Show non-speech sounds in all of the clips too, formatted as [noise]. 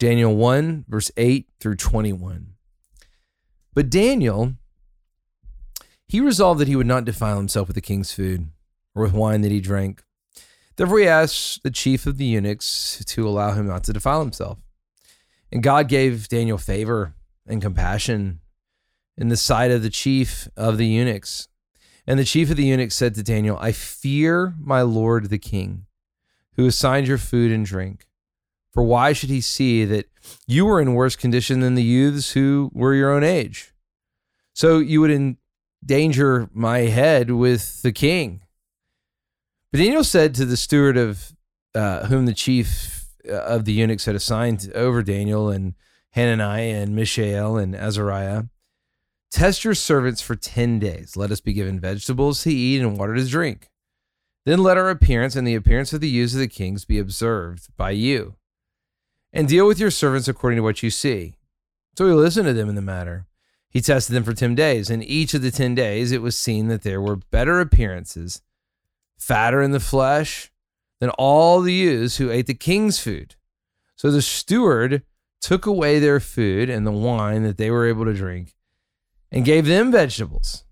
Daniel 1, verse 8 through 21. But Daniel, he resolved that he would not defile himself with the king's food or with wine that he drank. Therefore, he asked the chief of the eunuchs to allow him not to defile himself. And God gave Daniel favor and compassion in the sight of the chief of the eunuchs. And the chief of the eunuchs said to Daniel, I fear my lord the king, who assigned your food and drink. For why should he see that you were in worse condition than the youths who were your own age? So you would endanger my head with the king. But Daniel said to the steward of uh, whom the chief uh, of the eunuchs had assigned over Daniel and Hananiah and Mishael and Azariah, Test your servants for 10 days. Let us be given vegetables to eat and water to drink. Then let our appearance and the appearance of the youths of the kings be observed by you. And deal with your servants according to what you see. So he listened to them in the matter. He tested them for 10 days, and each of the 10 days it was seen that there were better appearances, fatter in the flesh, than all the youths who ate the king's food. So the steward took away their food and the wine that they were able to drink and gave them vegetables.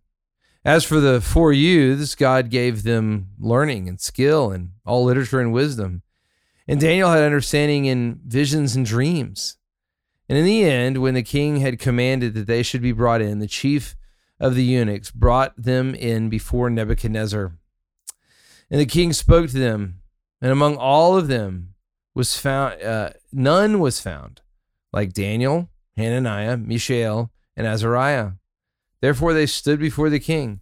As for the four youths, God gave them learning and skill and all literature and wisdom. And Daniel had understanding in visions and dreams. And in the end, when the king had commanded that they should be brought in, the chief of the eunuchs brought them in before Nebuchadnezzar. And the king spoke to them, and among all of them was found uh, none was found like Daniel, Hananiah, Mishael, and Azariah. Therefore they stood before the king.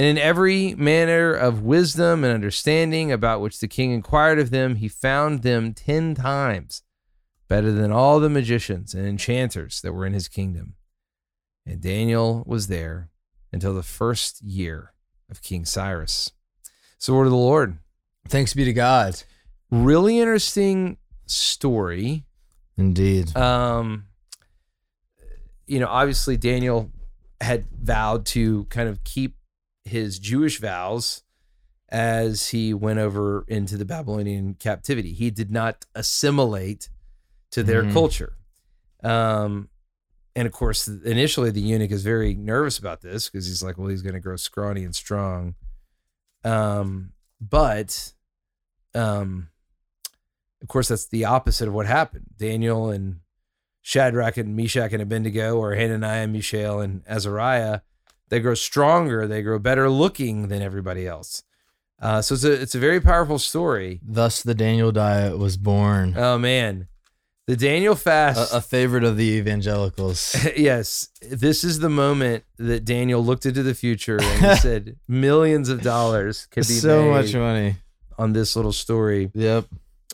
And in every manner of wisdom and understanding about which the king inquired of them, he found them ten times better than all the magicians and enchanters that were in his kingdom. And Daniel was there until the first year of King Cyrus. So, word of the Lord. Thanks be to God. Really interesting story. Indeed. Um, you know, obviously Daniel had vowed to kind of keep his Jewish vows as he went over into the Babylonian captivity. He did not assimilate to their Mhm. culture. Um, and of course, initially the eunuch is very nervous about this because he's like, well, he's going to grow scrawny and strong. Um, but, um, of course, that's the opposite of what happened. Daniel and Shadrach and Meshach and Abednego, or Hananiah, Mishael, and Azariah, they grow stronger, they grow better looking than everybody else. Uh, so it's a it's a very powerful story. Thus, the Daniel diet was born. Oh man, the Daniel fast. a, a favorite of the evangelicals. [laughs] yes, this is the moment that Daniel looked into the future and he [laughs] said millions of dollars could be so made much money. on this little story, Yep.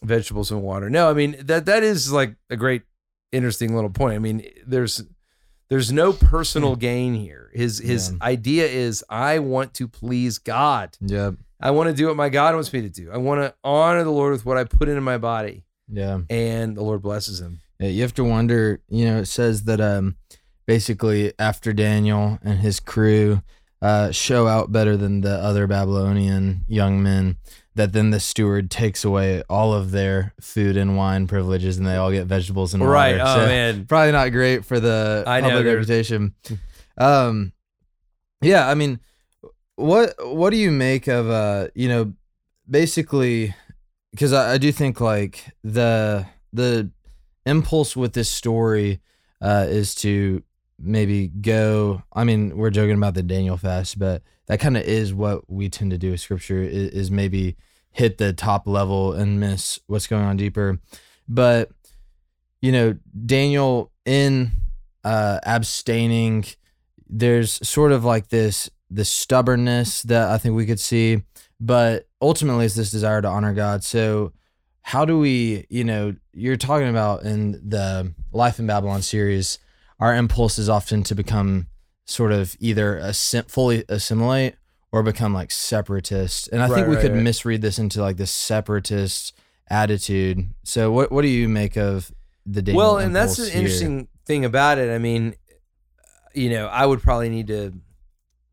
vegetables and water. No, I mean that that is like a great, interesting little point. I mean, there's there's no personal gain here. His his Yeah. idea is I want to please God. Yeah. I want to do what my God wants me to do. I want to honor the Lord with what I put into my body, Yeah. and the Lord blesses him. Yeah, you have to wonder. You know, it says that um, basically after Daniel and his crew uh, show out better than the other Babylonian young men, that then the steward takes away all of their food and wine privileges, and they all get vegetables and Right? water. Oh So, man, [laughs] probably not great for the I know, public they're- reputation. Um, yeah, I mean, what what do you make of uh, you know, basically, because I, I do think like the the impulse with this story uh, is to maybe go. I mean, we're joking about the Daniel fast, but that kind of is what we tend to do with Scripture is, is maybe hit the top level and miss what's going on deeper. But you know, Daniel in uh, abstaining, there's sort of like this this stubbornness that I think we could see, but ultimately it's this desire to honor God. So how do we, you know, you're talking about in the Life in Babylon series, our impulse is often to become sort of either assim- fully assimilate or become like separatist. And I Right, think we right, could right. misread this into like this separatist attitude. So what what do you make of the Daniel well, and that's an here? interesting thing about it. I mean, you know, I would probably need to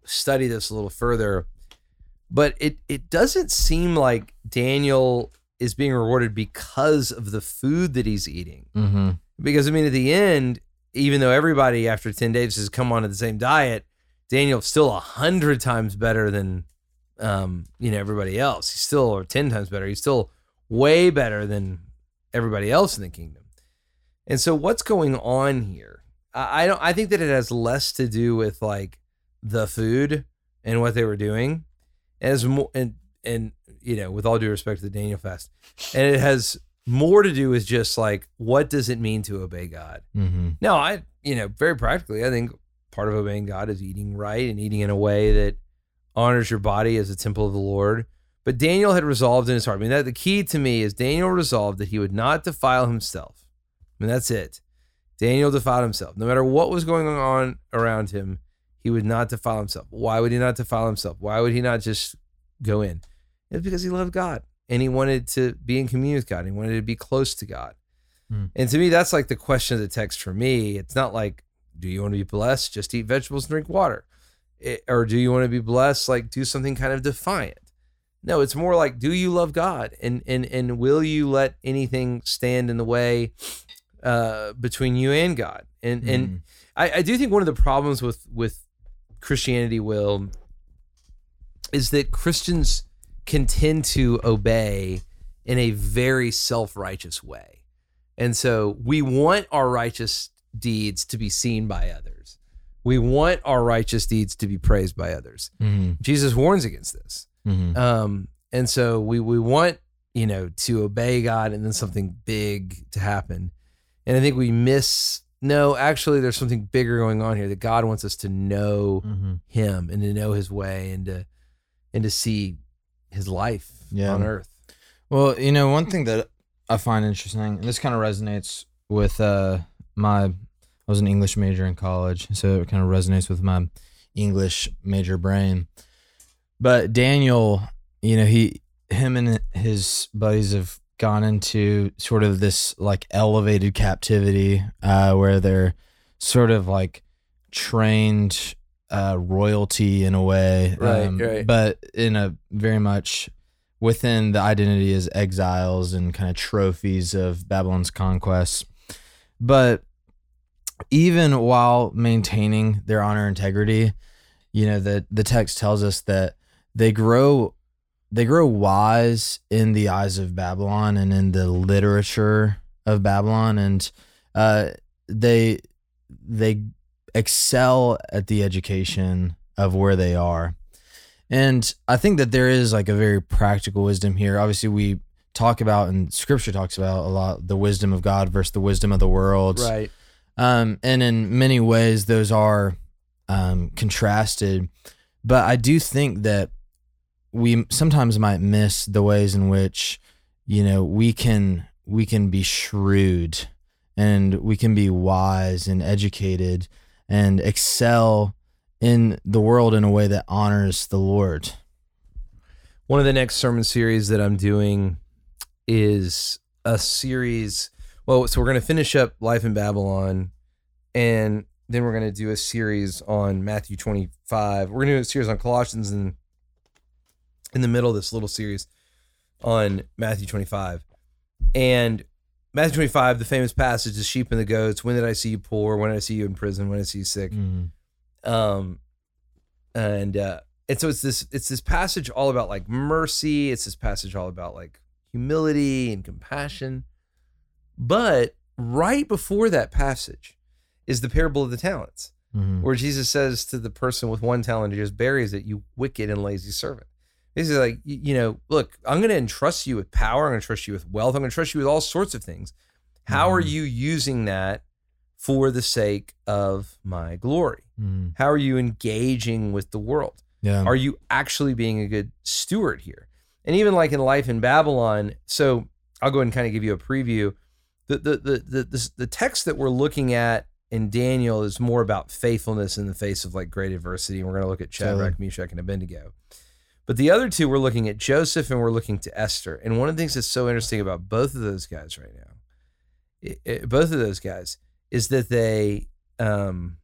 study this a little further, but it it doesn't seem like Daniel is being rewarded because of the food that he's eating. Mm-hmm. Because I mean, at the end, even though everybody after ten days has come onto the same diet, Daniel's still a hundred times better than um, you know everybody else. He's still or ten times better. He's still way better than everybody else in the kingdom. And so, what's going on here? I, I don't. I think that it has less to do with like the food and what they were doing, as more and and you know, with all due respect to the Daniel fast, and it has more to do with just like what does it mean to obey God. Mm-hmm. No, I you know very practically, I think part of obeying God is eating right and eating in a way that honors your body as a temple of the Lord. But Daniel had resolved in his heart. I mean, that the key to me is Daniel resolved that he would not defile himself. I mean, that's it. Daniel defiled himself. No matter what was going on around him, he would not defile himself. Why would he not defile himself? Why would he not just go in? It's because he loved God and he wanted to be in communion with God. He wanted to be close to God. Hmm. And to me, that's like the question of the text for me. It's not like, do you want to be blessed? Just eat vegetables and drink water. It- or do you want to be blessed? Like do something kind of defiant. No, it's more like, do you love God? And and and will you let anything stand in the way uh, between you and God? And and Mhm. I, I do think one of the problems with with Christianity will is that Christians can tend to obey in a very self-righteous way. And so we want our righteous deeds to be seen by others. We want our righteous deeds to be praised by others. Mm-hmm. Jesus warns against this. Mm-hmm. Um, and so we we want you know to obey God and then something big to happen. And I think we miss no, actually there's something bigger going on here that God wants us to know Mm-hmm. him and to know his way and to and to see his life Yeah. on earth. Well, you know, one thing that I find interesting, and this kind of resonates with uh, my, I was an English major in college, so it kind of resonates with my English major brain. But Daniel, you know, he, him and his buddies have gone into sort of this like elevated captivity uh, where they're sort of like trained uh, royalty in a way, Right, um, right. but in a very much within the identity as exiles and kind of trophies of Babylon's conquests. But even while maintaining their honor and integrity, you know, the the text tells us that they grow they grow wise in the eyes of Babylon and in the literature of Babylon and uh they they excel at the education of where they are. And I think that there is like a very practical wisdom here. Obviously, we talk about and scripture talks about a lot the wisdom of God versus the wisdom of the world. Right. Um, and in many ways, those are um, contrasted. But I do think that we sometimes might miss the ways in which, you know, we can we can be shrewd and we can be wise and educated and excel in the world in a way that honors the Lord. One of the next sermon series that I'm doing is a series. Well, so we're going to finish up Life in Babylon, and then we're going to do a series on Matthew 25. We're going to do a series on Colossians, and in the middle of this little series on Matthew 25. And Matthew 25, the famous passage, the sheep and the goats. When did I see you poor? When did I see you in prison? When did I see you sick? um and uh and so it's this it's this passage all about like mercy it's this passage all about like humility and compassion but right before that passage is the parable of the talents Mhm. where jesus says to the person with one talent he just buries it you wicked and lazy servant He's like, you know, look, I'm going to entrust you with power. I'm going to trust you with wealth. I'm going to trust you with all sorts of things. How are Mhm. you using that for the sake of my glory? Mhm. How are you engaging with the world? Yeah. Are you actually being a good steward here? And even like in life in Babylon, so I'll go ahead and kind of give you a preview. The the the the the, the text that we're looking at in Daniel is more about faithfulness in the face of like great adversity. And we're going to look at Shadrach, Meshach, and Abednego. But the other two, we're looking at Joseph and we're looking to Esther. And one of the things that's so interesting about both of those guys right now, i- i- both of those guys, is that they um,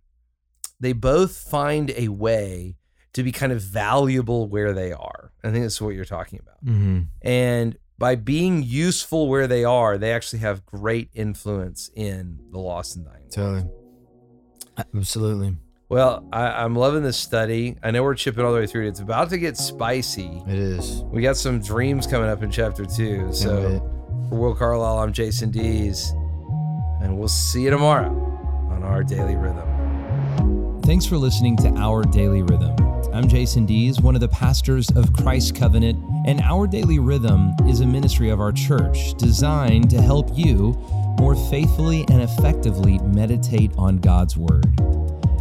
they both find a way to be kind of valuable where they are. I think that's what you're talking about. Mhm. And by being useful where they are, they actually have great influence in the lost and dying. Totally. Absolutely. Well, I, I'm loving this study. I know we're chipping all the way through it. It's about to get spicy. It is. We got some dreams coming up in chapter two. So for Will Carlisle, I'm Jason Dees, and we'll see you tomorrow on our daily rhythm. Thanks for listening to Our Daily Rhythm. I'm Jason Dees, one of the pastors of Christ Covenant, and Our Daily Rhythm is a ministry of our church designed to help you more faithfully and effectively meditate on God's Word.